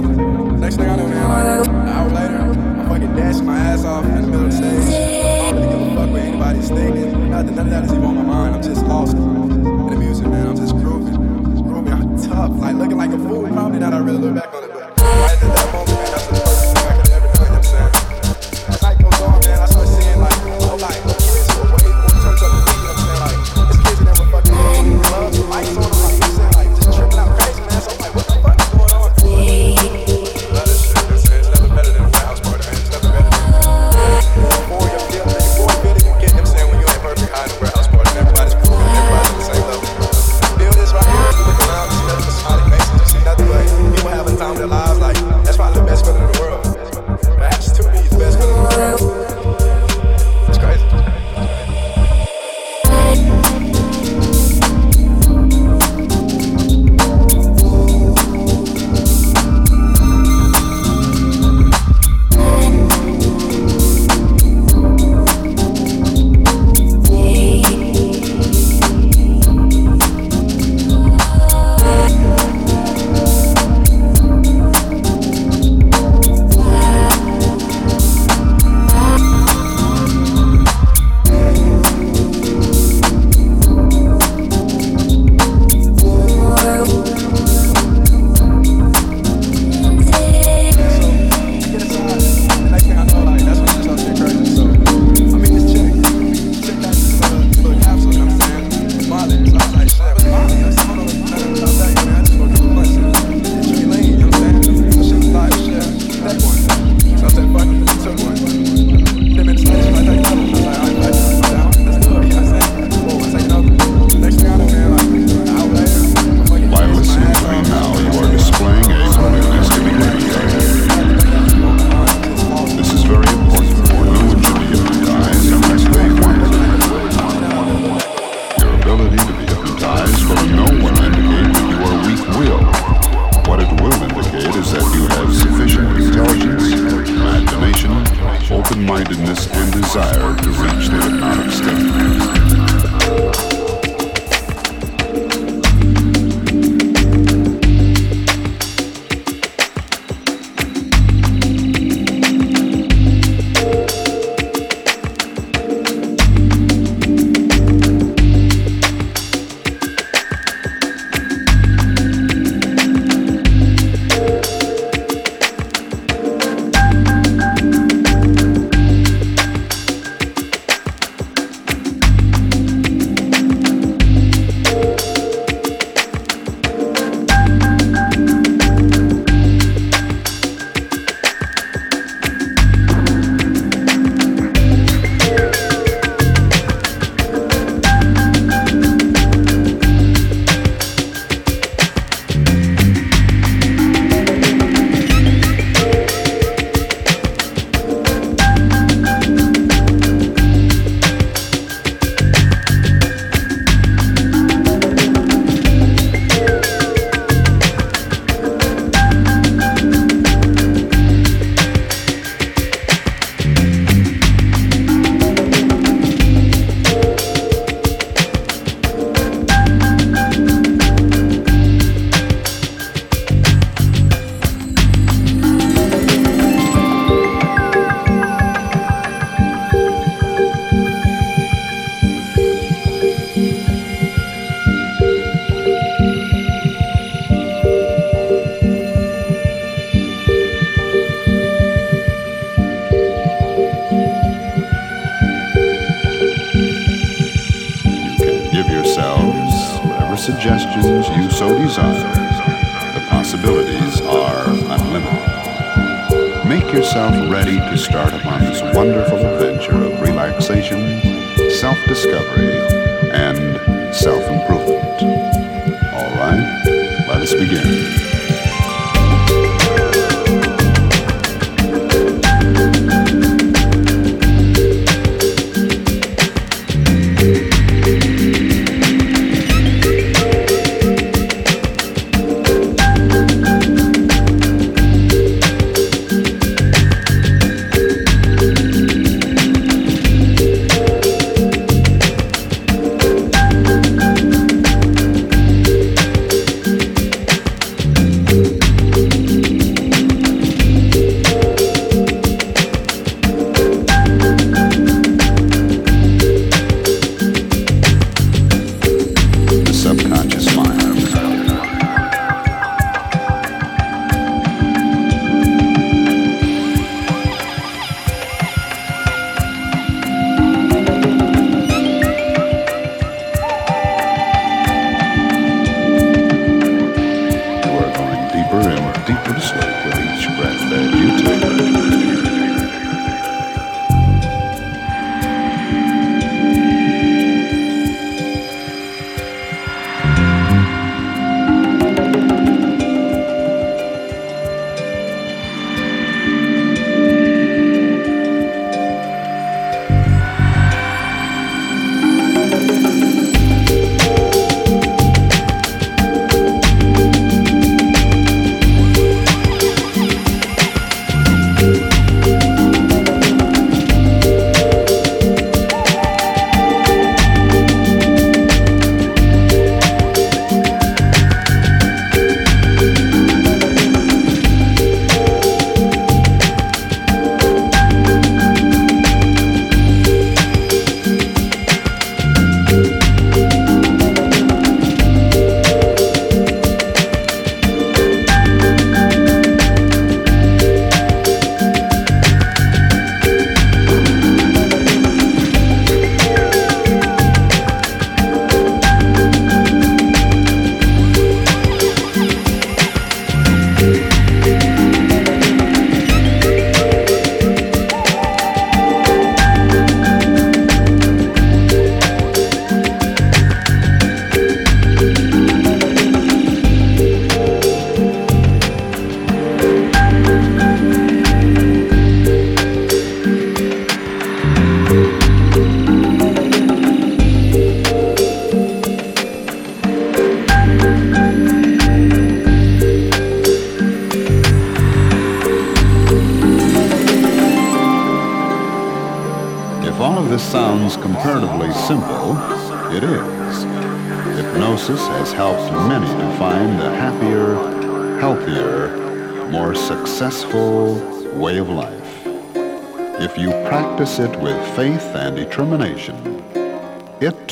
Next thing I know, man, like an hour later, I'm fucking dancing my ass off in the middle of the stage. I don't really give a fuck what anybody's thinking. Nothing, none of that is even on my mind. I'm just lost in the music, man. I'm just grooving, grooving. I'm tough, like looking like a fool. Probably not. I really look back.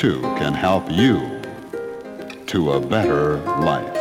Too can help you to a better life.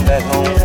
Come back home.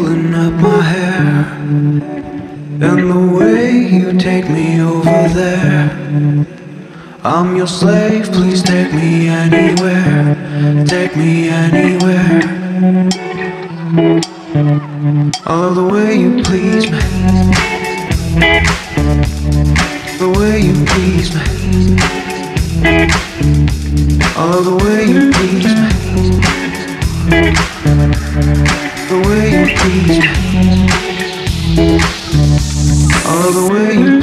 pulling up my hair. And the way you take me over there I'm your slave, please take me anywhere. Take me anywhere. I love the way you please me. The way you please me. I love the way you please me. All the way.